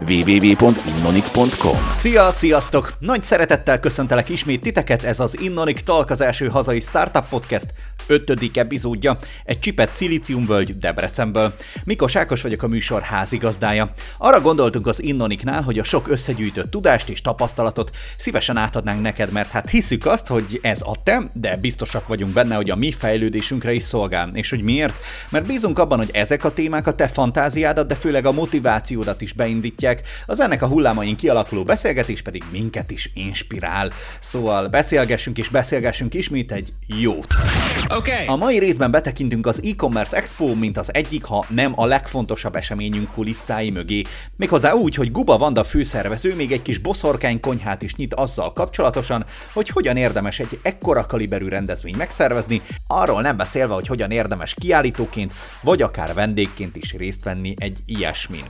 www.innonic.com Szia, sziasztok! Nagy szeretettel köszöntelek ismét titeket, ez az Innonic Talk, az első hazai startup podcast ötödik epizódja, egy csipet szilíciumvölgy Debrecenből. Mikos Ákos vagyok a műsor házigazdája. Arra gondoltunk az Innoniknál, hogy a sok összegyűjtött tudást és tapasztalatot szívesen átadnánk neked, mert hát hiszük azt, hogy ez a te, de biztosak vagyunk benne, hogy a mi fejlődésünkre is szolgál. És hogy miért? Mert bízunk abban, hogy ezek a témák a te fantáziádat, de főleg a motivációdat is beindítják, az ennek a hullámain kialakuló beszélgetés pedig minket is inspirál. Szóval beszélgessünk és beszélgessünk ismét egy jót. Okay. A mai részben betekintünk az e-commerce expo, mint az egyik, ha nem a legfontosabb eseményünk kulisszái mögé. Méghozzá úgy, hogy Guba Vanda főszervező még egy kis boszorkány konyhát is nyit azzal kapcsolatosan, hogy hogyan érdemes egy ekkora kaliberű rendezvény megszervezni, arról nem beszélve, hogy hogyan érdemes kiállítóként, vagy akár vendégként is részt venni egy ilyesmin.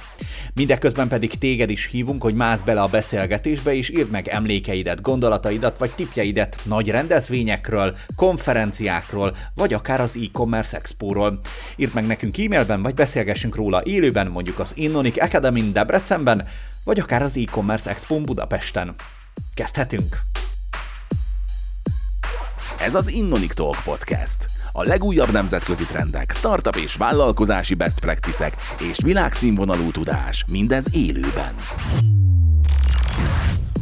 Mindeközben pedig téged is hívunk, hogy mász bele a beszélgetésbe, és írd meg emlékeidet, gondolataidat vagy tipjeidet nagy rendezvényekről, konferenciákról, vagy akár az e-commerce expóról. Írd meg nekünk e-mailben, vagy beszélgessünk róla élőben, mondjuk az Innonic Academy Debrecenben, vagy akár az e-commerce expo Budapesten. Kezdhetünk! Ez az Innonic Talk Podcast. A legújabb nemzetközi trendek, startup és vállalkozási best practices és világszínvonalú tudás, mindez élőben.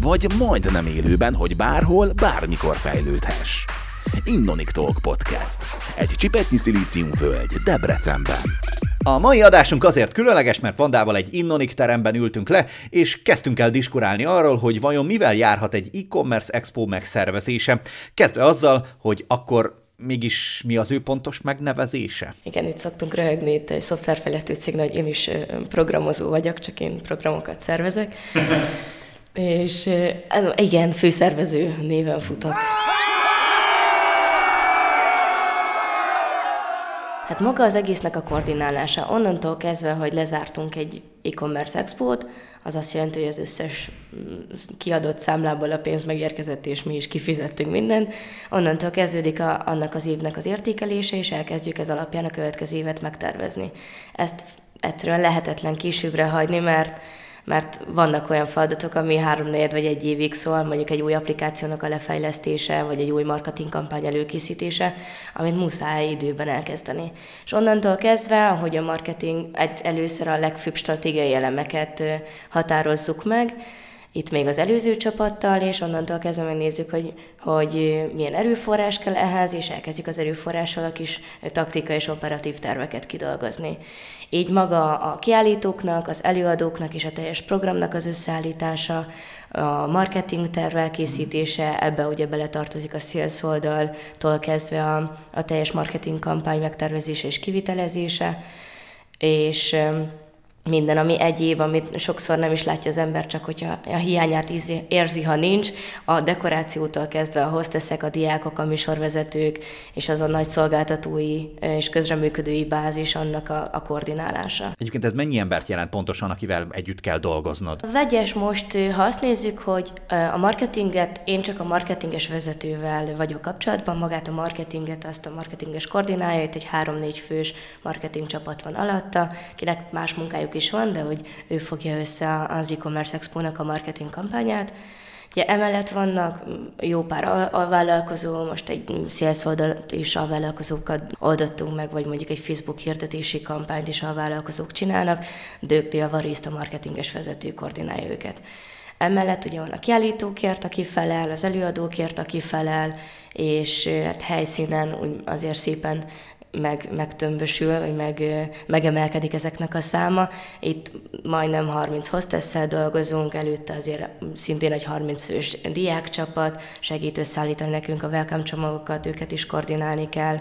Vagy majdnem élőben, hogy bárhol, bármikor fejlődhess. Innonic Talk Podcast. Egy csipetnyi szilíciumvölgy Debrecenben. A mai adásunk azért különleges, mert Vandával egy Innonik teremben ültünk le, és kezdtünk el diskurálni arról, hogy vajon mivel járhat egy e-commerce expo megszervezése. Kezdve azzal, hogy akkor mégis mi az ő pontos megnevezése? Igen, itt szoktunk röhögni, itt egy szoftverfejlesztő cégnél, hogy én is programozó vagyok, csak én programokat szervezek. és igen, főszervező néven futok. Hát maga az egésznek a koordinálása. Onnantól kezdve, hogy lezártunk egy e-commerce expót, az azt jelenti, hogy az összes mm, kiadott számlából a pénz megérkezett, és mi is kifizettünk mindent. Onnantól kezdődik a, annak az évnek az értékelése, és elkezdjük ez alapján a következő évet megtervezni. Ezt egyszerűen lehetetlen későbbre hagyni, mert mert vannak olyan feladatok, ami három négy vagy egy évig szól, mondjuk egy új applikációnak a lefejlesztése, vagy egy új marketing kampány előkészítése, amit muszáj időben elkezdeni. És onnantól kezdve, hogy a marketing először a legfőbb stratégiai elemeket határozzuk meg, itt még az előző csapattal, és onnantól kezdve megnézzük, hogy, hogy milyen erőforrás kell ehhez, és elkezdjük az erőforrással a kis taktika és operatív terveket kidolgozni. Így maga a kiállítóknak, az előadóknak és a teljes programnak az összeállítása, a marketing terv elkészítése, ebbe ugye beletartozik a sales oldaltól kezdve a, a teljes marketing kampány megtervezése és kivitelezése, és minden, ami egyéb, amit sokszor nem is látja az ember, csak hogyha a hiányát érzi, ha nincs, a dekorációtól kezdve a hosteszek, a diákok, a műsorvezetők, és az a nagy szolgáltatói és közreműködői bázis annak a, a koordinálása. Egyébként ez mennyi embert jelent pontosan, akivel együtt kell dolgoznod? Vegyes most, ha azt nézzük, hogy a marketinget, én csak a marketinges vezetővel vagyok kapcsolatban, magát a marketinget, azt a marketinges koordinálja, itt egy három-négy fős marketing csapat van alatta, kinek más munkájuk is van, de hogy ő fogja össze az e-commerce expo-nak a marketing kampányát. Ugye emellett vannak jó pár alvállalkozó, most egy sales oldalt is alvállalkozókat oldottunk meg, vagy mondjuk egy Facebook hirdetési kampányt is alvállalkozók csinálnak, de ők a marketinges vezető koordinálja őket. Emellett ugye van a kiállítókért, aki felel, az előadókért, aki felel, és hát helyszínen úgy azért szépen meg, megtömbösül, vagy meg, megemelkedik ezeknek a száma. Itt majdnem 30 hostesszel dolgozunk, előtte azért szintén egy 30 fős diákcsapat, segít összeállítani nekünk a welcome csomagokat, őket is koordinálni kell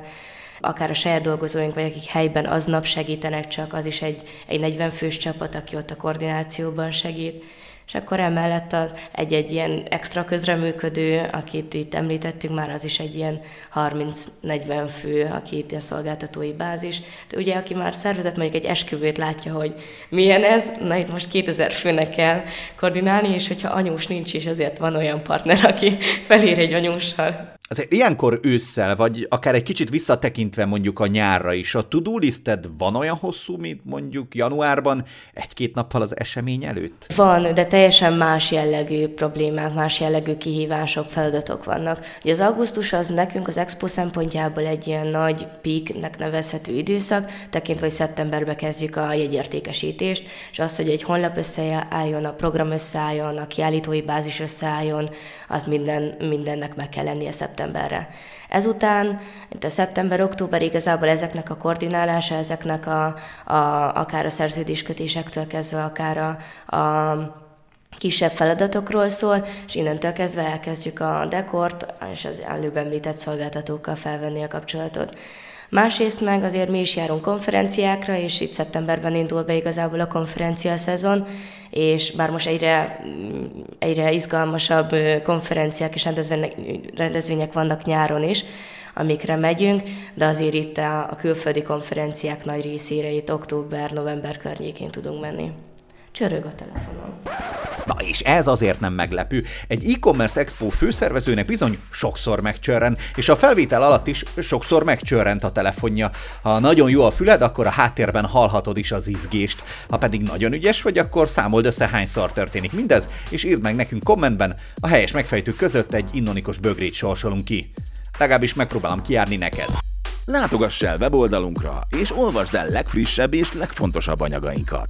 akár a saját dolgozóink, vagy akik helyben aznap segítenek csak, az is egy, egy 40 fős csapat, aki ott a koordinációban segít és akkor emellett az egy-egy ilyen extra közreműködő, akit itt említettünk már, az is egy ilyen 30-40 fő, aki itt ilyen szolgáltatói bázis. De ugye, aki már szervezett mondjuk egy esküvőt látja, hogy milyen ez, na itt most 2000 főnek kell koordinálni, és hogyha anyós nincs, és azért van olyan partner, aki felér egy anyóssal. Azért ilyenkor ősszel, vagy akár egy kicsit visszatekintve mondjuk a nyárra is, a listed van olyan hosszú, mint mondjuk januárban, egy-két nappal az esemény előtt? Van, de teljesen más jellegű problémák, más jellegű kihívások, feladatok vannak. Ugye az augusztus az nekünk az expo szempontjából egy ilyen nagy peaknek nevezhető időszak, tekintve, hogy szeptemberbe kezdjük a jegyértékesítést, és az, hogy egy honlap összeálljon, a program összeálljon, a kiállítói bázis összeálljon, az minden, mindennek meg kell lennie szeptemberre. Ezután, itt a szeptember-október igazából ezeknek a koordinálása, ezeknek a, a, akár a szerződéskötésektől kezdve, akár a, a kisebb feladatokról szól, és innentől kezdve elkezdjük a dekort és az előbb említett szolgáltatókkal felvenni a kapcsolatot. Másrészt meg azért mi is járunk konferenciákra, és itt szeptemberben indul be igazából a konferencia szezon, és bár most egyre, egyre izgalmasabb konferenciák és rendezvények, vannak nyáron is, amikre megyünk, de azért itt a, a külföldi konferenciák nagy részére itt október-november környékén tudunk menni. Csörög a telefonom. Na és ez azért nem meglepő. Egy e-commerce expo főszervezőnek bizony sokszor megcsörren, és a felvétel alatt is sokszor megcsörrent a telefonja. Ha nagyon jó a füled, akkor a háttérben hallhatod is az izgést. Ha pedig nagyon ügyes vagy, akkor számold össze hányszor történik mindez, és írd meg nekünk kommentben, a helyes megfejtők között egy innonikos bögrét sorsolunk ki. Legalábbis megpróbálom kiárni neked. Látogass el weboldalunkra, és olvasd el legfrissebb és legfontosabb anyagainkat.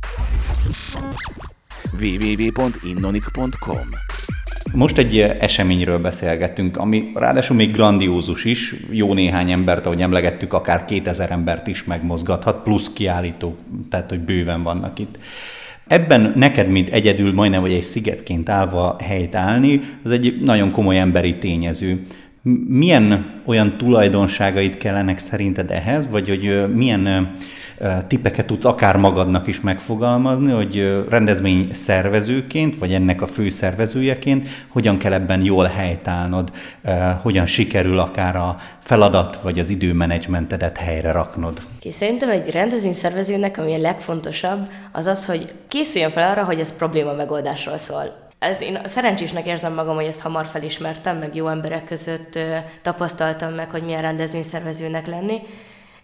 www.innonik.com most egy eseményről beszélgettünk, ami ráadásul még grandiózus is, jó néhány embert, ahogy emlegettük, akár 2000 embert is megmozgathat, plusz kiállító, tehát hogy bőven vannak itt. Ebben neked, mint egyedül, majdnem vagy egy szigetként állva helyt állni, az egy nagyon komoly emberi tényező. Milyen olyan tulajdonságait kellenek szerinted ehhez, vagy hogy milyen tippeket tudsz akár magadnak is megfogalmazni, hogy rendezvény szervezőként, vagy ennek a fő szervezőjeként, hogyan kell ebben jól helytállnod, hogyan sikerül akár a feladat vagy az időmenedzsmentedet helyre raknod. Ki szerintem egy rendezvény szervezőnek, ami a legfontosabb, az az, hogy készüljön fel arra, hogy ez probléma megoldásról szól én szerencsésnek érzem magam, hogy ezt hamar felismertem, meg jó emberek között tapasztaltam meg, hogy milyen rendezvényszervezőnek lenni.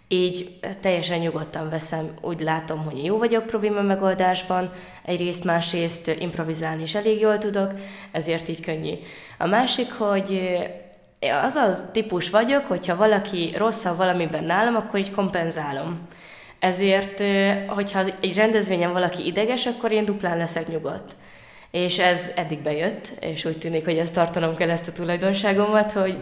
Így teljesen nyugodtan veszem, úgy látom, hogy jó vagyok probléma megoldásban, egyrészt, másrészt improvizálni is elég jól tudok, ezért így könnyű. A másik, hogy az az típus vagyok, hogyha valaki rosszabb valamiben nálam, akkor így kompenzálom. Ezért, hogyha egy rendezvényen valaki ideges, akkor én duplán leszek nyugodt. És ez eddig bejött, és úgy tűnik, hogy ezt tartanom kell ezt a tulajdonságomat, hogy,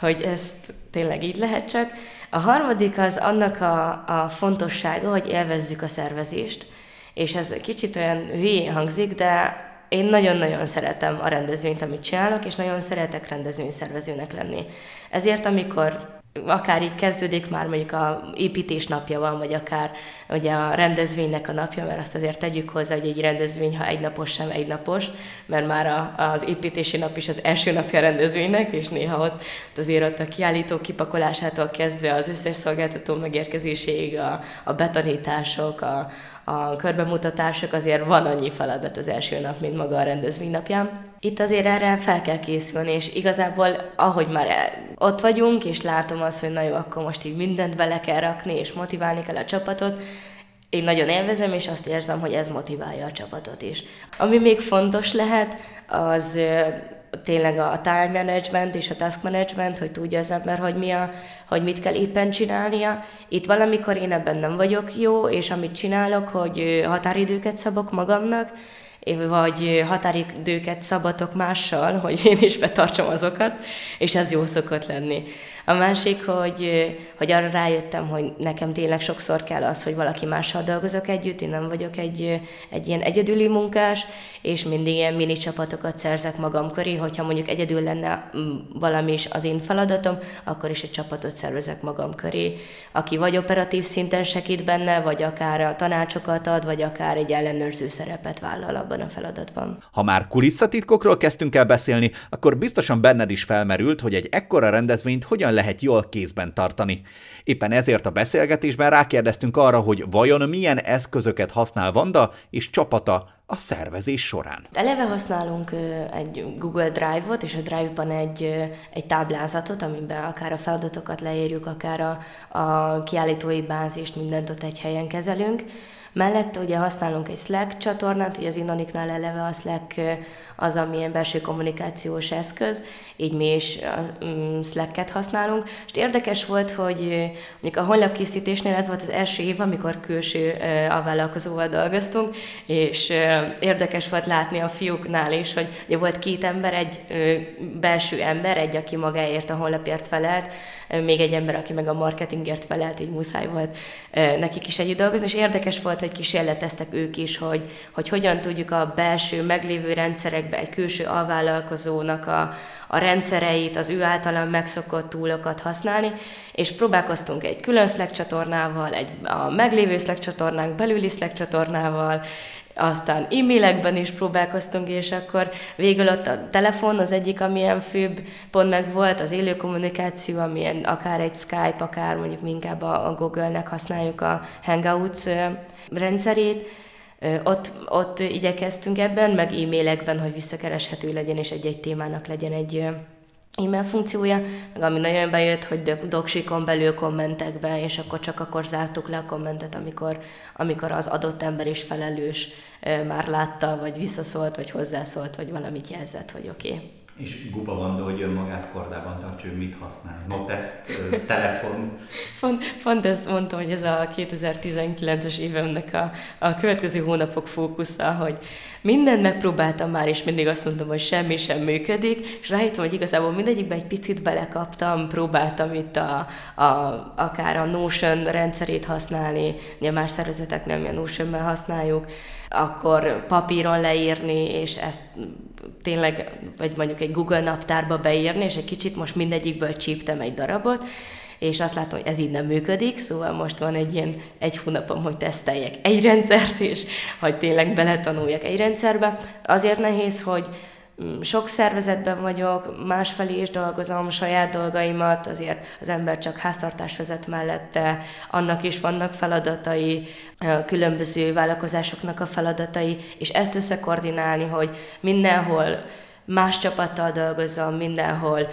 hogy ezt tényleg így lehet csak. A harmadik az annak a, a fontossága, hogy élvezzük a szervezést. És ez kicsit olyan hülyén hangzik, de én nagyon-nagyon szeretem a rendezvényt, amit csinálok, és nagyon szeretek rendezvényszervezőnek lenni. Ezért, amikor akár így kezdődik már mondjuk a építés napja van, vagy akár ugye a rendezvénynek a napja, mert azt azért tegyük hozzá, hogy egy rendezvény, ha egy napos sem egy napos, mert már a, az építési nap is az első napja a rendezvénynek, és néha ott azért ott a kiállító kipakolásától kezdve az összes szolgáltató megérkezéséig a, a betanítások, a, a körbemutatások, azért van annyi feladat az első nap, mint maga a rendezvény napján. Itt azért erre fel kell készülni, és igazából ahogy már ott vagyunk, és látom azt, hogy na jó, akkor most így mindent bele kell rakni, és motiválni kell a csapatot, én nagyon élvezem, és azt érzem, hogy ez motiválja a csapatot is. Ami még fontos lehet, az tényleg a time management és a task management, hogy tudja az ember, hogy, mi a, hogy mit kell éppen csinálnia. Itt valamikor én ebben nem vagyok jó, és amit csinálok, hogy határidőket szabok magamnak, vagy határidőket szabatok mással, hogy én is betartsam azokat, és ez jó szokott lenni. A másik, hogy, hogy arra rájöttem, hogy nekem tényleg sokszor kell az, hogy valaki mással dolgozok együtt, én nem vagyok egy, egy ilyen egyedüli munkás, és mindig ilyen mini csapatokat szerzek magam köré, hogyha mondjuk egyedül lenne valami is az én feladatom, akkor is egy csapatot szervezek magam köré, aki vagy operatív szinten segít benne, vagy akár a tanácsokat ad, vagy akár egy ellenőrző szerepet vállal abban a feladatban. Ha már kulisszatitkokról kezdtünk el beszélni, akkor biztosan benned is felmerült, hogy egy ekkora rendezvényt hogyan hogyan lehet jól kézben tartani. Éppen ezért a beszélgetésben rákérdeztünk arra, hogy vajon milyen eszközöket használ Vanda és csapata a szervezés során. Eleve használunk egy Google Drive-ot, és a Drive-ban egy, egy táblázatot, amiben akár a feladatokat leírjuk, akár a, a kiállítói bázist, mindent ott egy helyen kezelünk. Mellette ugye használunk egy Slack csatornát, ugye az Innoniknál eleve a Slack az, amilyen belső kommunikációs eszköz, így mi is a mm, Slack-et használunk. És érdekes volt, hogy mondjuk a honlapkészítésnél ez volt az első év, amikor külső alvállalkozóval dolgoztunk, és érdekes volt látni a fiúknál is, hogy ugye volt két ember, egy belső ember, egy, aki magáért a honlapért felelt, még egy ember, aki meg a marketingért felelt, így muszáj volt nekik is együtt dolgozni, és érdekes volt, hogy kísérleteztek ők is, hogy, hogy hogyan tudjuk a belső meglévő rendszerekbe egy külső alvállalkozónak a, a rendszereit, az ő általán megszokott túlokat használni, és próbálkoztunk egy külön Slack csatornával, egy a meglévő Slack csatornánk belüli Slack csatornával, aztán e-mailekben is próbálkoztunk, és akkor végül ott a telefon az egyik, amilyen főbb pont meg volt, az élő kommunikáció, amilyen akár egy Skype, akár mondjuk inkább a Google-nek használjuk a Hangouts rendszerét, ott, ott igyekeztünk ebben, meg e-mailekben, hogy visszakereshető legyen, és egy-egy témának legyen egy e-mail funkciója, meg ami nagyon bejött, hogy doksikon belül kommentekbe, és akkor csak akkor zártuk le a kommentet, amikor, amikor az adott ember is felelős már látta, vagy visszaszólt, vagy hozzászólt, vagy valamit jelzett, hogy oké. Okay. És Guba Vanda, hogy önmagát kordában tartsa, ő mit használ? Notest, telefont? Pont, pont ezt mondtam, hogy ez a 2019-es évemnek a, a következő hónapok fókusza, hogy mindent megpróbáltam már, és mindig azt mondom, hogy semmi sem működik, és rájöttem, hogy igazából mindegyikben egy picit belekaptam, próbáltam itt a, a, akár a Notion rendszerét használni, ugye más szervezeteknél mi a Notion-ben használjuk, akkor papíron leírni, és ezt tényleg, vagy mondjuk egy Google naptárba beírni, és egy kicsit most mindegyikből csíptem egy darabot, és azt látom, hogy ez így nem működik, szóval most van egy ilyen egy hónapom, hogy teszteljek egy rendszert, és hogy tényleg beletanuljak egy rendszerbe. Azért nehéz, hogy sok szervezetben vagyok, másfelé is dolgozom, saját dolgaimat, azért az ember csak háztartás vezet mellette, annak is vannak feladatai, különböző vállalkozásoknak a feladatai, és ezt összekoordinálni, hogy mindenhol más csapattal dolgozom, mindenhol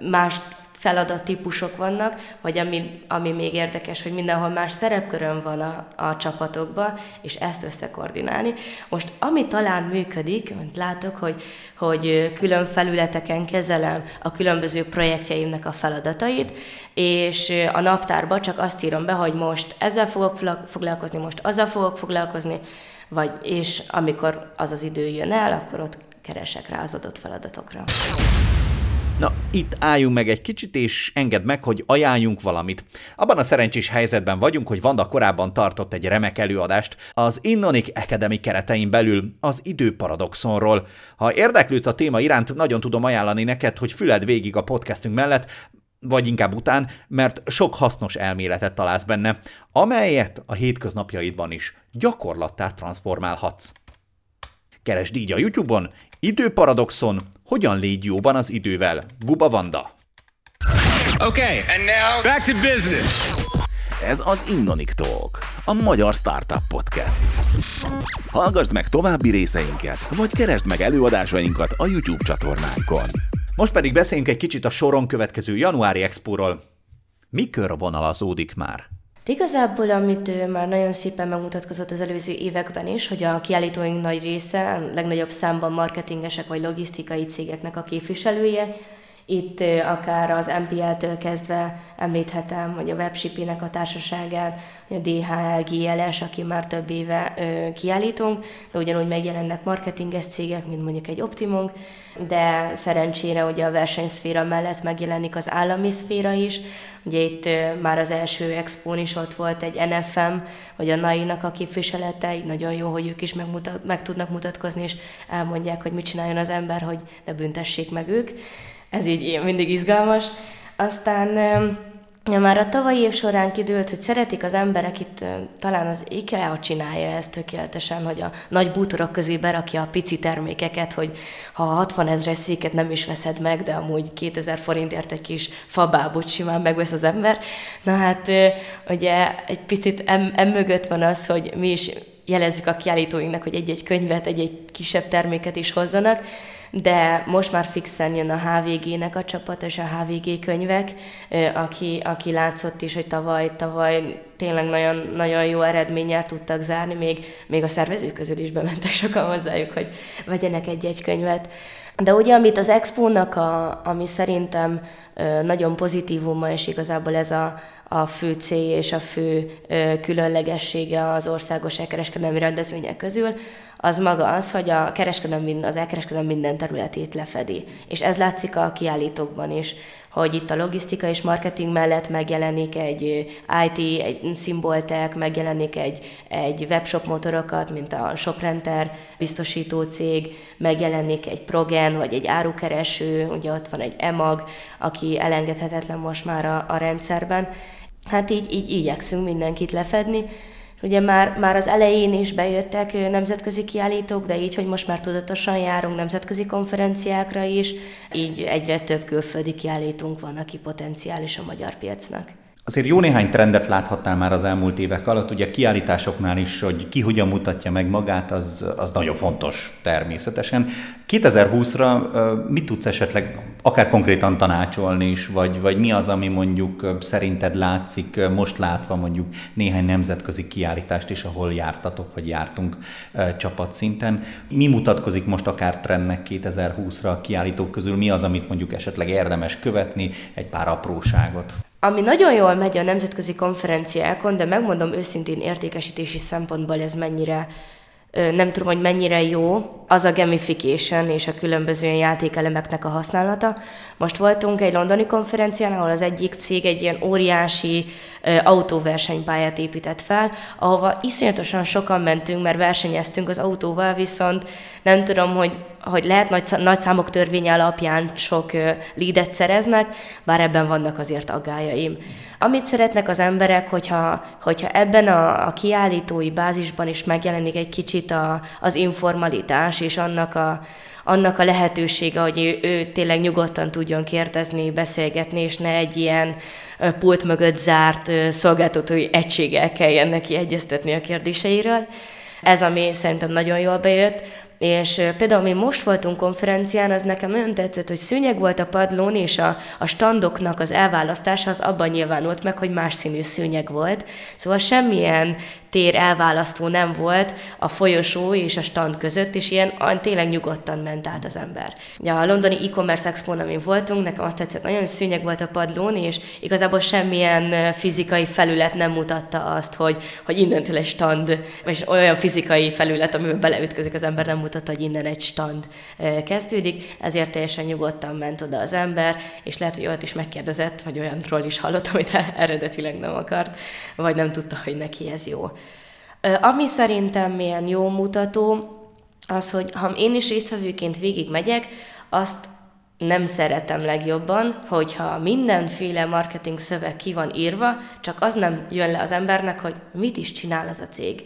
más feladattípusok vannak, vagy ami, ami még érdekes, hogy mindenhol más szerepkörön van a, a csapatokban, és ezt összekoordinálni. Most ami talán működik, mint látok, hogy, hogy külön felületeken kezelem a különböző projektjeimnek a feladatait, és a naptárba csak azt írom be, hogy most ezzel fogok foglalkozni, most azzal fogok foglalkozni, vagy, és amikor az az idő jön el, akkor ott keresek rá az adott feladatokra. Na, itt álljunk meg egy kicsit, és engedd meg, hogy ajánljunk valamit. Abban a szerencsés helyzetben vagyunk, hogy Vanda korábban tartott egy remek előadást az Innonic Academy keretein belül az időparadoxonról. Ha érdeklődsz a téma iránt, nagyon tudom ajánlani neked, hogy füled végig a podcastünk mellett, vagy inkább után, mert sok hasznos elméletet találsz benne, amelyet a hétköznapjaidban is gyakorlattá transformálhatsz. Keresd így a YouTube-on, Időparadoxon, hogyan légy jóban az idővel? Guba Vanda. Okay, and now back to business. Ez az Innonic Talk, a magyar startup podcast. Hallgassd meg további részeinket, vagy keresd meg előadásainkat a YouTube csatornánkon. Most pedig beszéljünk egy kicsit a soron következő januári expóról. Mi körvonalazódik már? De igazából, amit már nagyon szépen megmutatkozott az előző években is, hogy a kiállítóink nagy része, a legnagyobb számban marketingesek vagy logisztikai cégeknek a képviselője, itt akár az MPL-től kezdve említhetem, hogy a WebShipping-nek a társaságát, a DHL, GLS, aki már több éve kiállítunk, de ugyanúgy megjelennek marketinges cégek, mint mondjuk egy Optimum, de szerencsére ugye a versenyszféra mellett megjelenik az állami szféra is. Ugye itt már az első expón is ott volt egy NFM, vagy a NAI-nak a képviselete, így nagyon jó, hogy ők is megmutat, meg tudnak mutatkozni, és elmondják, hogy mit csináljon az ember, hogy ne büntessék meg ők ez így mindig izgalmas. Aztán Ja, már a tavalyi év során kidőlt, hogy szeretik az emberek, itt talán az IKEA csinálja ezt tökéletesen, hogy a nagy bútorok közé berakja a pici termékeket, hogy ha 60 ezres széket nem is veszed meg, de amúgy 2000 forintért egy kis fabábot simán megvesz az ember. Na hát ugye egy picit em, em mögött van az, hogy mi is jelezzük a kiállítóinknak, hogy egy-egy könyvet, egy-egy kisebb terméket is hozzanak, de most már fixen jön a HVG-nek a csapat, és a HVG könyvek, aki, aki látszott is, hogy tavaly, tavaly tényleg nagyon, nagyon jó eredménnyel tudtak zárni, még, még a szervezők közül is bementek sokan hozzájuk, hogy vegyenek egy-egy könyvet. De ugye, amit az Expo-nak, a, ami szerintem nagyon pozitívuma, és igazából ez a, a fő cél és a fő különlegessége az országos elkereskedelmi rendezvények közül, az maga az, hogy a kereskedelem, az elkereskedelem minden területét lefedi. És ez látszik a kiállítókban is, hogy itt a logisztika és marketing mellett megjelenik egy IT, egy szimboltek, megjelenik egy, egy webshop motorokat, mint a ShopRenter biztosító cég, megjelenik egy Progen, vagy egy árukereső, ugye ott van egy EMAG, aki elengedhetetlen most már a, a rendszerben. Hát így, így igyekszünk mindenkit lefedni, Ugye már, már az elején is bejöttek nemzetközi kiállítók, de így, hogy most már tudatosan járunk nemzetközi konferenciákra is, így egyre több külföldi kiállítunk van, aki potenciális a magyar piacnak. Azért jó néhány trendet láthattál már az elmúlt évek alatt, ugye kiállításoknál is, hogy ki hogyan mutatja meg magát, az, az nagyon fontos természetesen. 2020-ra mit tudsz esetleg akár konkrétan tanácsolni is, vagy, vagy mi az, ami mondjuk szerinted látszik, most látva mondjuk néhány nemzetközi kiállítást is, ahol jártatok, vagy jártunk csapatszinten. Mi mutatkozik most akár trendnek 2020-ra a kiállítók közül, mi az, amit mondjuk esetleg érdemes követni, egy pár apróságot? Ami nagyon jól megy a nemzetközi konferenciákon, de megmondom őszintén értékesítési szempontból ez mennyire nem tudom, hogy mennyire jó, az a gamification és a különböző játékelemeknek a használata. Most voltunk egy londoni konferencián, ahol az egyik cég egy ilyen óriási autóversenypályát épített fel, ahova iszonyatosan sokan mentünk, mert versenyeztünk az autóval, viszont nem tudom, hogy, hogy lehet nagy, nagy számok törvény alapján sok leadet szereznek, bár ebben vannak azért aggájaim. Amit szeretnek az emberek, hogyha, hogyha ebben a, a kiállítói bázisban is megjelenik egy kicsit a, az informalitás, és annak a, annak a lehetősége, hogy ő, ő tényleg nyugodtan tudjon kérdezni, beszélgetni, és ne egy ilyen pult mögött zárt szolgáltatói egységgel kelljen neki egyeztetni a kérdéseiről. Ez, ami szerintem nagyon jól bejött. És például mi most voltunk konferencián, az nekem nagyon tetszett, hogy szőnyeg volt a padlón, és a, a standoknak az elválasztása az abban nyilvánult meg, hogy más színű szőnyeg volt. Szóval semmilyen tér elválasztó nem volt a folyosó és a stand között, és ilyen tényleg nyugodtan ment át az ember. Ja, a londoni e-commerce expo amin voltunk, nekem azt tetszett, nagyon szűnyeg volt a padlón, és igazából semmilyen fizikai felület nem mutatta azt, hogy, hogy innentől egy stand, vagy olyan fizikai felület, amiben beleütközik az ember, nem mutatta, hogy innen egy stand kezdődik, ezért teljesen nyugodtan ment oda az ember, és lehet, hogy olyat is megkérdezett, vagy olyanról is hallott, amit eredetileg nem akart, vagy nem tudta, hogy neki ez jó. Ami szerintem milyen jó mutató, az, hogy ha én is résztvevőként végig megyek, azt nem szeretem legjobban, hogyha mindenféle marketing szöveg ki van írva, csak az nem jön le az embernek, hogy mit is csinál az a cég.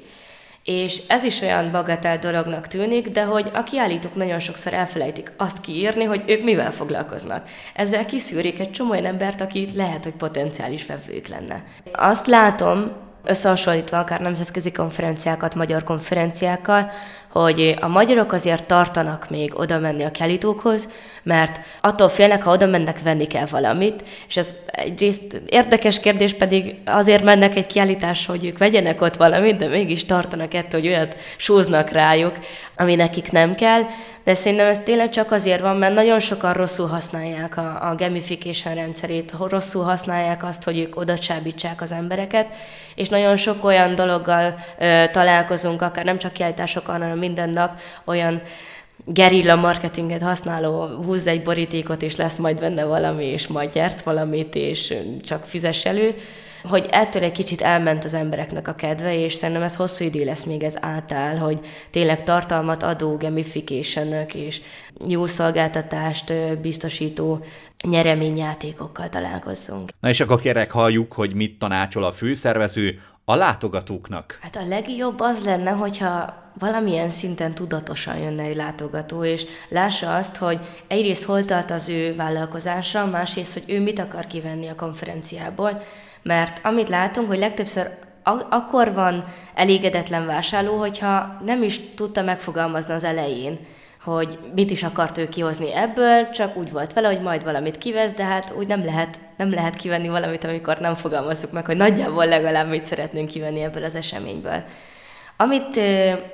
És ez is olyan bagatel dolognak tűnik, de hogy a kiállítók nagyon sokszor elfelejtik azt kiírni, hogy ők mivel foglalkoznak. Ezzel kiszűrik egy csomó olyan embert, aki lehet, hogy potenciális vevők lenne. Azt látom, összehasonlítva akár nemzetközi konferenciákat magyar konferenciákkal, hogy a magyarok azért tartanak még oda menni a kelítókhoz, mert attól félnek, ha oda mennek, venni kell valamit, és ez egyrészt érdekes kérdés pedig azért mennek egy kiállítás, hogy ők vegyenek ott valamit, de mégis tartanak ettől, hogy olyat sóznak rájuk, ami nekik nem kell, de szerintem ez tényleg csak azért van, mert nagyon sokan rosszul használják a, a gamification rendszerét, rosszul használják azt, hogy ők oda csábítsák az embereket, és nagyon sok olyan dologgal ö, találkozunk, akár nem csak kiállításokon, hanem minden nap olyan gerilla marketinget használó, húzz egy borítékot, és lesz majd benne valami, és majd gyert valamit, és csak fizess elő, hogy ettől egy kicsit elment az embereknek a kedve, és szerintem ez hosszú idő lesz, még ez átáll, hogy tényleg tartalmat adó gamification és jó szolgáltatást biztosító nyereményjátékokkal találkozzunk. Na és akkor kérek halljuk, hogy mit tanácsol a főszervező a látogatóknak? Hát a legjobb az lenne, hogyha valamilyen szinten tudatosan jönne egy látogató, és lássa azt, hogy egyrészt hol tart az ő vállalkozása, másrészt, hogy ő mit akar kivenni a konferenciából, mert amit látunk, hogy legtöbbször akkor van elégedetlen vásárló, hogyha nem is tudta megfogalmazni az elején, hogy mit is akart ő kihozni ebből, csak úgy volt vele, hogy majd valamit kivesz, de hát úgy nem lehet, nem lehet kivenni valamit, amikor nem fogalmazzuk meg, hogy nagyjából legalább mit szeretnénk kivenni ebből az eseményből. Amit,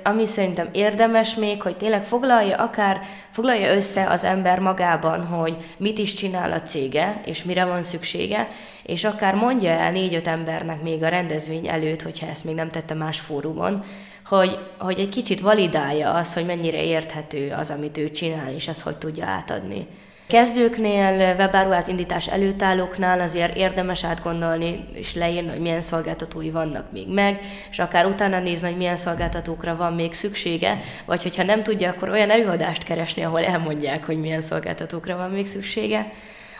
ami szerintem érdemes még, hogy tényleg foglalja akár, foglalja össze az ember magában, hogy mit is csinál a cége, és mire van szüksége, és akár mondja el négy-öt embernek még a rendezvény előtt, hogyha ezt még nem tette más fórumon, hogy, hogy egy kicsit validálja az, hogy mennyire érthető az, amit ő csinál, és ezt hogy tudja átadni. Kezdőknél, webáruház indítás előtt állóknál azért érdemes átgondolni és leírni, hogy milyen szolgáltatói vannak még meg, és akár utána nézni, hogy milyen szolgáltatókra van még szüksége, vagy hogyha nem tudja, akkor olyan előadást keresni, ahol elmondják, hogy milyen szolgáltatókra van még szüksége.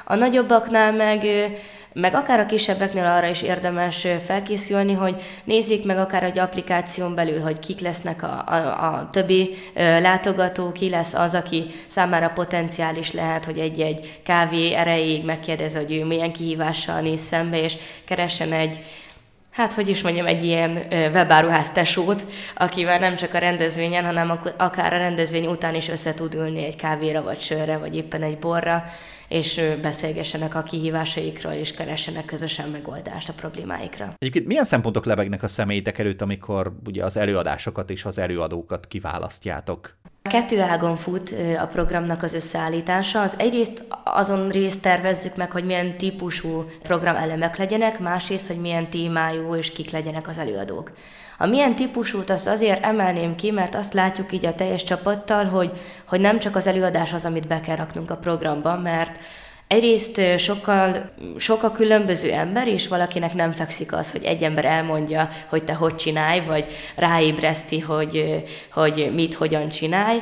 A nagyobbaknál meg meg akár a kisebbeknél arra is érdemes felkészülni, hogy nézzék meg akár egy applikáción belül, hogy kik lesznek a, a, a többi látogató, ki lesz az, aki számára potenciális lehet, hogy egy-egy kávé erejéig megkérdez, hogy ő milyen kihívással néz szembe, és keressen egy hát hogy is mondjam, egy ilyen webáruház tesót, akivel nem csak a rendezvényen, hanem akár a rendezvény után is össze tud ülni egy kávéra, vagy sörre, vagy éppen egy borra, és beszélgessenek a kihívásaikról, és keressenek közösen megoldást a problémáikra. Egyébként milyen szempontok lebegnek a személyitek előtt, amikor ugye az előadásokat és az előadókat kiválasztjátok? Kettő ágon fut a programnak az összeállítása. Az egyrészt azon részt tervezzük meg, hogy milyen típusú programelemek legyenek, másrészt, hogy milyen témájú és kik legyenek az előadók. A milyen típusút azt azért emelném ki, mert azt látjuk így a teljes csapattal, hogy, hogy nem csak az előadás az, amit be kell raknunk a programba, mert Egyrészt sokkal, sokkal különböző ember, és valakinek nem fekszik az, hogy egy ember elmondja, hogy te hogy csinálj, vagy ráébreszti, hogy, hogy mit, hogyan csinálj.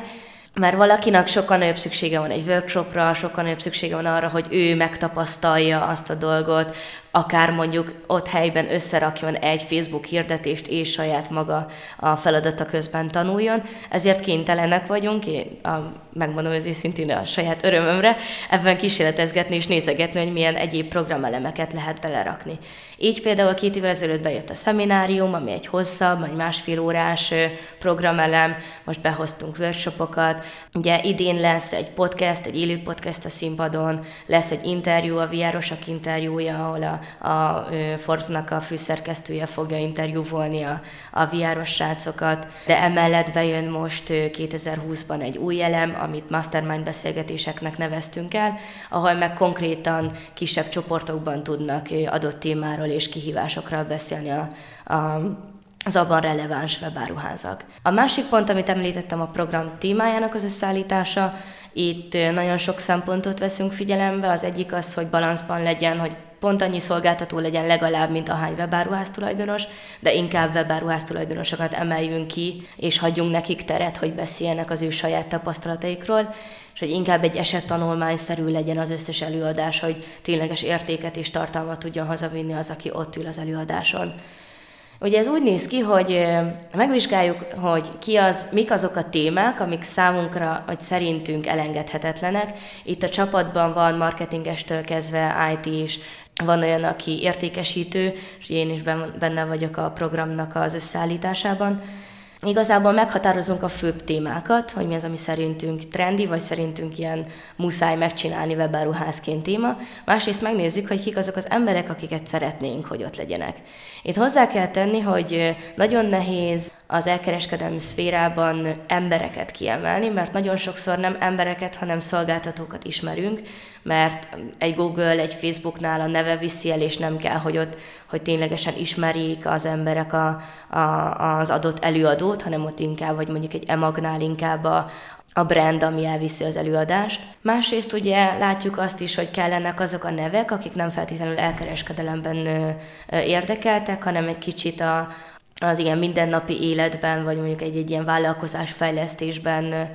Mert valakinek sokkal nagyobb szüksége van egy workshopra, sokkal nagyobb szüksége van arra, hogy ő megtapasztalja azt a dolgot, akár mondjuk ott helyben összerakjon egy Facebook hirdetést, és saját maga a feladata közben tanuljon. Ezért kénytelenek vagyunk, én a, megmondom ez szintén a saját örömömre, ebben kísérletezgetni és nézegetni, hogy milyen egyéb programelemeket lehet belerakni. Így például két évvel ezelőtt bejött a szeminárium, ami egy hosszabb, vagy másfél órás programelem, most behoztunk workshopokat. Ugye idén lesz egy podcast, egy élő podcast a színpadon, lesz egy interjú, a viárosak interjúja, ahol a a Forbes-nak a főszerkesztője fogja interjúvolni a, a VR-os srácokat, de emellett bejön most 2020-ban egy új elem, amit mastermind beszélgetéseknek neveztünk el, ahol meg konkrétan kisebb csoportokban tudnak adott témáról és kihívásokról beszélni a, a az abban releváns webáruházak. A másik pont, amit említettem, a program témájának az összeállítása. Itt nagyon sok szempontot veszünk figyelembe. Az egyik az, hogy balanszban legyen, hogy pont annyi szolgáltató legyen legalább, mint ahány webáruház tulajdonos, de inkább webáruház tulajdonosokat emeljünk ki, és hagyjunk nekik teret, hogy beszéljenek az ő saját tapasztalataikról, és hogy inkább egy esettanulmányszerű legyen az összes előadás, hogy tényleges értéket és tartalmat tudjon hazavinni az, aki ott ül az előadáson. Ugye ez úgy néz ki, hogy megvizsgáljuk, hogy ki az, mik azok a témák, amik számunkra, vagy szerintünk elengedhetetlenek. Itt a csapatban van marketingestől kezdve IT is, van olyan, aki értékesítő, és én is benne vagyok a programnak az összeállításában. Igazából meghatározunk a főbb témákat, hogy mi az, ami szerintünk trendi, vagy szerintünk ilyen muszáj megcsinálni webáruházként téma. Másrészt megnézzük, hogy kik azok az emberek, akiket szeretnénk, hogy ott legyenek. Itt hozzá kell tenni, hogy nagyon nehéz az elkereskedelmi szférában embereket kiemelni, mert nagyon sokszor nem embereket, hanem szolgáltatókat ismerünk, mert egy Google, egy Facebooknál a neve viszi el, és nem kell, hogy ott, hogy ténylegesen ismerjék az emberek a, a, az adott előadót, hanem ott inkább, vagy mondjuk egy emagnál inkább a, a brand, ami elviszi az előadást. Másrészt ugye látjuk azt is, hogy kellenek azok a nevek, akik nem feltétlenül elkereskedelemben érdekeltek, hanem egy kicsit a, az ilyen mindennapi életben, vagy mondjuk egy, egy ilyen vállalkozás fejlesztésben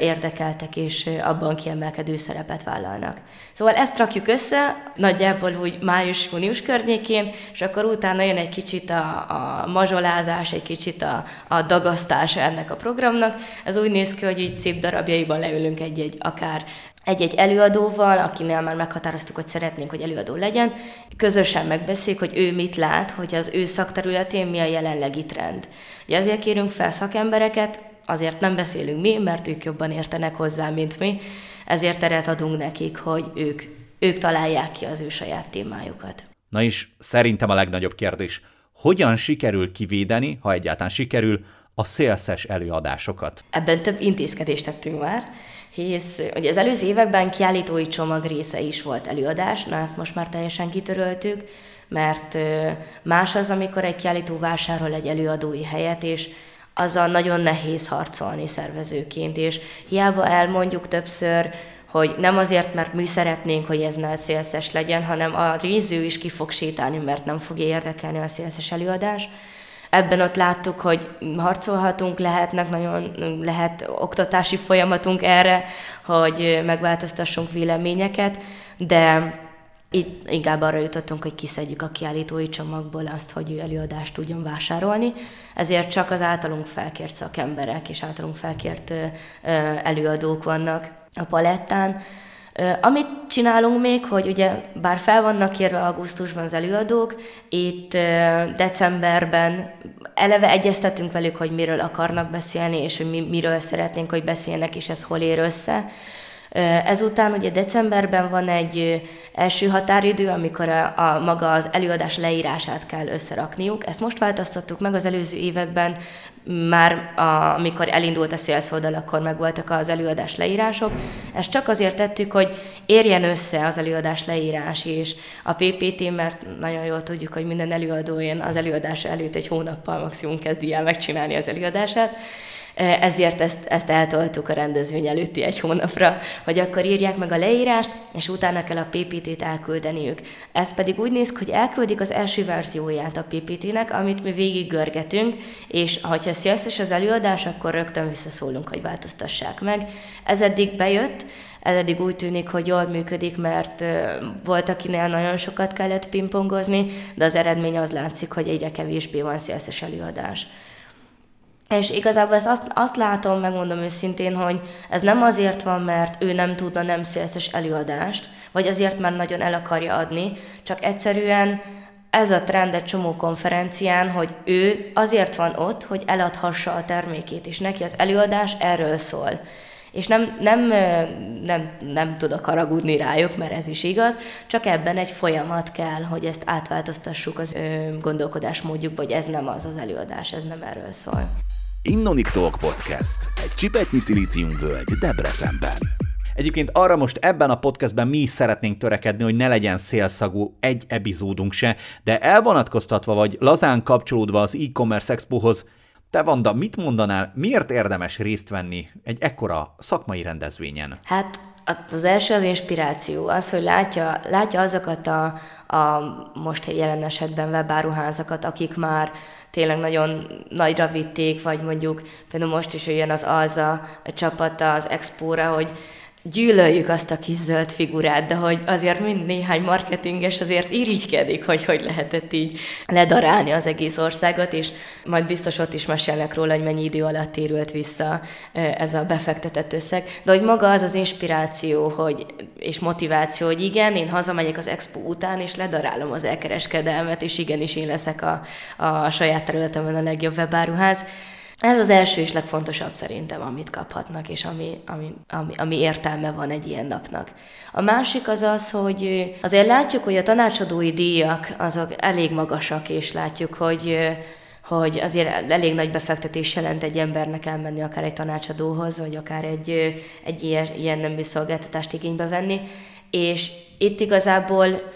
érdekeltek, és abban kiemelkedő szerepet vállalnak. Szóval ezt rakjuk össze, nagyjából úgy május-június környékén, és akkor utána jön egy kicsit a, a mazsolázás, egy kicsit a, a dagasztás ennek a programnak. Ez úgy néz ki, hogy így szép darabjaiban leülünk egy-egy akár egy-egy előadóval, akinél már meghatároztuk, hogy szeretnénk, hogy előadó legyen, közösen megbeszéljük, hogy ő mit lát, hogy az ő szakterületén mi a jelenlegi trend. Ugye azért kérünk fel szakembereket, azért nem beszélünk mi, mert ők jobban értenek hozzá, mint mi, ezért teret adunk nekik, hogy ők, ők találják ki az ő saját témájukat. Na és szerintem a legnagyobb kérdés, hogyan sikerül kivédeni, ha egyáltalán sikerül, a szélszes előadásokat? Ebben több intézkedést tettünk már, hisz ugye az előző években kiállítói csomag része is volt előadás, na ezt most már teljesen kitöröltük, mert más az, amikor egy kiállító vásárol egy előadói helyet, és azzal nagyon nehéz harcolni szervezőként, és hiába elmondjuk többször, hogy nem azért, mert mi szeretnénk, hogy ez ne szélszes legyen, hanem a néző is ki fog sétálni, mert nem fogja érdekelni a szélszes előadás. Ebben ott láttuk, hogy harcolhatunk, lehetnek nagyon, lehet oktatási folyamatunk erre, hogy megváltoztassunk véleményeket, de itt inkább arra jutottunk, hogy kiszedjük a kiállítói csomagból azt, hogy ő előadást tudjon vásárolni, ezért csak az általunk felkért szakemberek és általunk felkért előadók vannak a palettán. Amit csinálunk még, hogy ugye bár fel vannak kérve augusztusban az előadók, itt decemberben eleve egyeztetünk velük, hogy miről akarnak beszélni, és hogy mi, miről szeretnénk, hogy beszélnek, és ez hol ér össze. Ezután ugye decemberben van egy első határidő, amikor a, a maga az előadás leírását kell összerakniuk. Ezt most változtattuk meg az előző években, már a, amikor elindult a sales akkor megvoltak az előadás leírások. Ezt csak azért tettük, hogy érjen össze az előadás leírás és a PPT, mert nagyon jól tudjuk, hogy minden előadó az előadás előtt egy hónappal maximum kezdi el megcsinálni az előadását, ezért ezt, ezt eltoltuk a rendezvény előtti egy hónapra, hogy akkor írják meg a leírást, és utána kell a PPT-t elküldeniük. Ez pedig úgy néz ki, hogy elküldik az első verzióját a PPT-nek, amit mi végig görgetünk, és ha sziasztos az előadás, akkor rögtön visszaszólunk, hogy változtassák meg. Ez eddig bejött, ez eddig úgy tűnik, hogy jól működik, mert volt, akinél nagyon sokat kellett pingpongozni, de az eredmény az látszik, hogy egyre kevésbé van szélszes előadás. És igazából ezt azt, azt látom, megmondom őszintén, hogy ez nem azért van, mert ő nem tudna nem szélszes előadást, vagy azért, mert nagyon el akarja adni, csak egyszerűen ez a trend egy csomó konferencián, hogy ő azért van ott, hogy eladhassa a termékét, és neki az előadás erről szól. És nem, nem, nem, nem tudok haragudni rájuk, mert ez is igaz, csak ebben egy folyamat kell, hogy ezt átváltoztassuk az gondolkodásmódjukba, hogy ez nem az az előadás, ez nem erről szól. Innonic Talk Podcast. Egy csipetnyi völgy Debrecenben. Egyébként arra most ebben a podcastben mi is szeretnénk törekedni, hogy ne legyen szélszagú egy epizódunk se, de elvonatkoztatva vagy lazán kapcsolódva az e-commerce expohoz, te Vanda, mit mondanál, miért érdemes részt venni egy ekkora szakmai rendezvényen? Hát az első az inspiráció, az, hogy látja, látja azokat a, a most jelen esetben webáruházakat, akik már tényleg nagyon nagyra vitték, vagy mondjuk például most is jön az Alza csapata az Expóra, hogy gyűlöljük azt a kis zöld figurát, de hogy azért mind néhány marketinges azért irigykedik, hogy hogy lehetett így ledarálni az egész országot, és majd biztos ott is mesélnek róla, hogy mennyi idő alatt térült vissza ez a befektetett összeg. De hogy maga az az inspiráció hogy, és motiváció, hogy igen, én hazamegyek az expo után, és ledarálom az elkereskedelmet, és igenis én leszek a, a saját területemben a legjobb webáruház. Ez az első és legfontosabb szerintem, amit kaphatnak, és ami, ami, ami, ami értelme van egy ilyen napnak. A másik az az, hogy azért látjuk, hogy a tanácsadói díjak azok elég magasak, és látjuk, hogy hogy azért elég nagy befektetés jelent egy embernek elmenni akár egy tanácsadóhoz, vagy akár egy, egy ilyen, ilyen nemű szolgáltatást igénybe venni. És itt igazából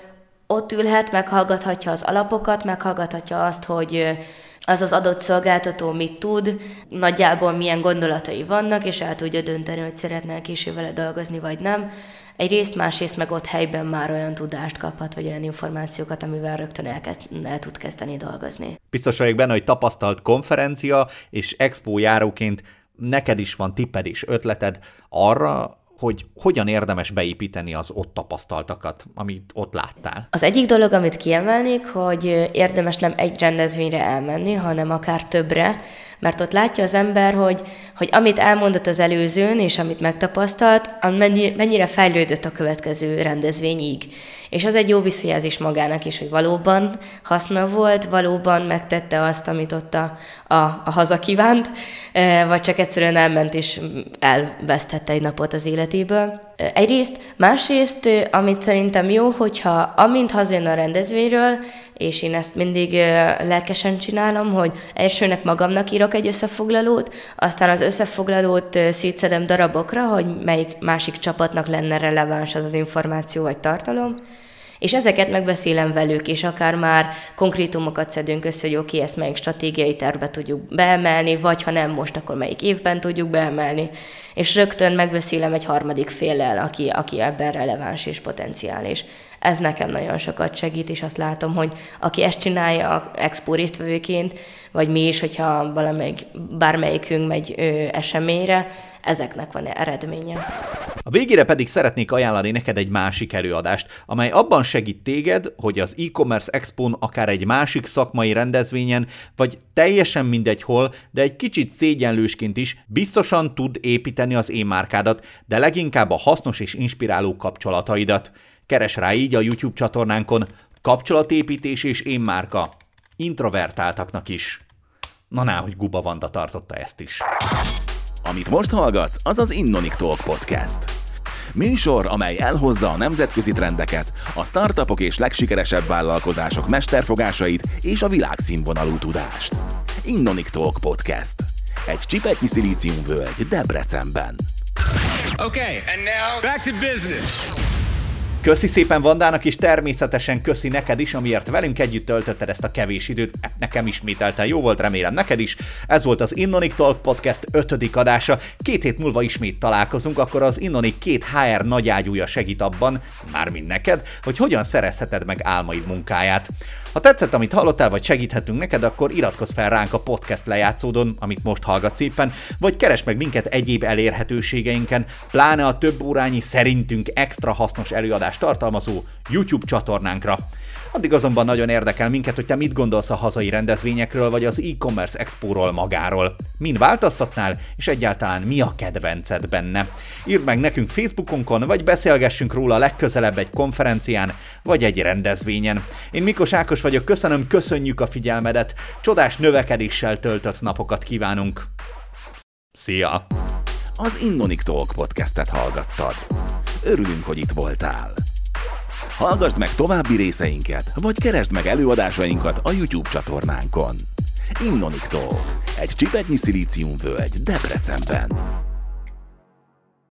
ott ülhet, meghallgathatja az alapokat, meghallgathatja azt, hogy az az adott szolgáltató mit tud, nagyjából milyen gondolatai vannak, és el tudja dönteni, hogy szeretne később vele dolgozni, vagy nem. Egyrészt, másrészt meg ott helyben már olyan tudást kaphat, vagy olyan információkat, amivel rögtön elkezd, el tud kezdeni dolgozni. Biztos vagyok benne, hogy tapasztalt konferencia és expo járóként neked is van tipped és ötleted arra, hogy hogyan érdemes beépíteni az ott tapasztaltakat, amit ott láttál? Az egyik dolog, amit kiemelnék, hogy érdemes nem egy rendezvényre elmenni, hanem akár többre, mert ott látja az ember, hogy, hogy amit elmondott az előzőn, és amit megtapasztalt, mennyire fejlődött a következő rendezvényig. És az egy jó visszajelzés magának is, hogy valóban haszna volt, valóban megtette azt, amit ott a, a, a haza kívánt, e, vagy csak egyszerűen elment és elvesztette egy napot az életéből. E, egyrészt, másrészt, e, amit szerintem jó, hogyha amint hazajön a rendezvényről, és én ezt mindig lelkesen csinálom, hogy elsőnek magamnak írok egy összefoglalót, aztán az összefoglalót szétszedem darabokra, hogy melyik másik csapatnak lenne releváns az az információ vagy tartalom, és ezeket megbeszélem velük, és akár már konkrétumokat szedünk össze, hogy oké, ezt melyik stratégiai tervbe tudjuk beemelni, vagy ha nem most, akkor melyik évben tudjuk beemelni. És rögtön megbeszélem egy harmadik féllel, aki, aki ebben releváns és potenciális. Ez nekem nagyon sokat segít, és azt látom, hogy aki ezt csinálja expo résztvevőként, vagy mi is, hogyha valamelyik, bármelyikünk megy ö, eseményre, ezeknek van eredménye. A végére pedig szeretnék ajánlani neked egy másik előadást, amely abban segít téged, hogy az e-commerce expón akár egy másik szakmai rendezvényen, vagy teljesen mindegy hol, de egy kicsit szégyenlősként is biztosan tud építeni az én márkádat, de leginkább a hasznos és inspiráló kapcsolataidat. Keres rá így a YouTube csatornánkon kapcsolatépítés és én márka. Introvertáltaknak is. Na ná, hogy Guba Vanda tartotta ezt is. Amit most hallgatsz, az az Innonic Talk Podcast. Műsor, amely elhozza a nemzetközi trendeket, a startupok és legsikeresebb vállalkozások mesterfogásait és a világszínvonalú tudást. Innonic Talk Podcast. Egy csipetnyi szilíciumvölgy Debrecenben. Okay, and now back to business. Köszi szépen Vandának, és természetesen köszi neked is, amiért velünk együtt töltötted ezt a kevés időt. E, nekem ismételten jó volt, remélem neked is. Ez volt az Innonic Talk Podcast ötödik adása. Két hét múlva ismét találkozunk, akkor az Innonic két HR nagyágyúja segít abban, mármint neked, hogy hogyan szerezheted meg álmaid munkáját. Ha tetszett, amit hallottál, vagy segíthetünk neked, akkor iratkozz fel ránk a podcast lejátszódon, amit most hallgatsz éppen, vagy keres meg minket egyéb elérhetőségeinken, pláne a több órányi szerintünk extra hasznos előadást tartalmazó YouTube csatornánkra. Addig azonban nagyon érdekel minket, hogy te mit gondolsz a hazai rendezvényekről, vagy az e-commerce expóról magáról. Min változtatnál, és egyáltalán mi a kedvenced benne? Írd meg nekünk Facebookonkon, vagy beszélgessünk róla legközelebb egy konferencián, vagy egy rendezvényen. Én Mikos Ákos vagyok, köszönöm, köszönjük a figyelmedet, csodás növekedéssel töltött napokat kívánunk. Szia! Az Innonic Talk podcastet hallgattad. Örülünk, hogy itt voltál. Hallgassd meg további részeinket, vagy keresd meg előadásainkat a YouTube csatornánkon. Innonic Talk, egy csipetnyi szilíciumvölgy Debrecenben.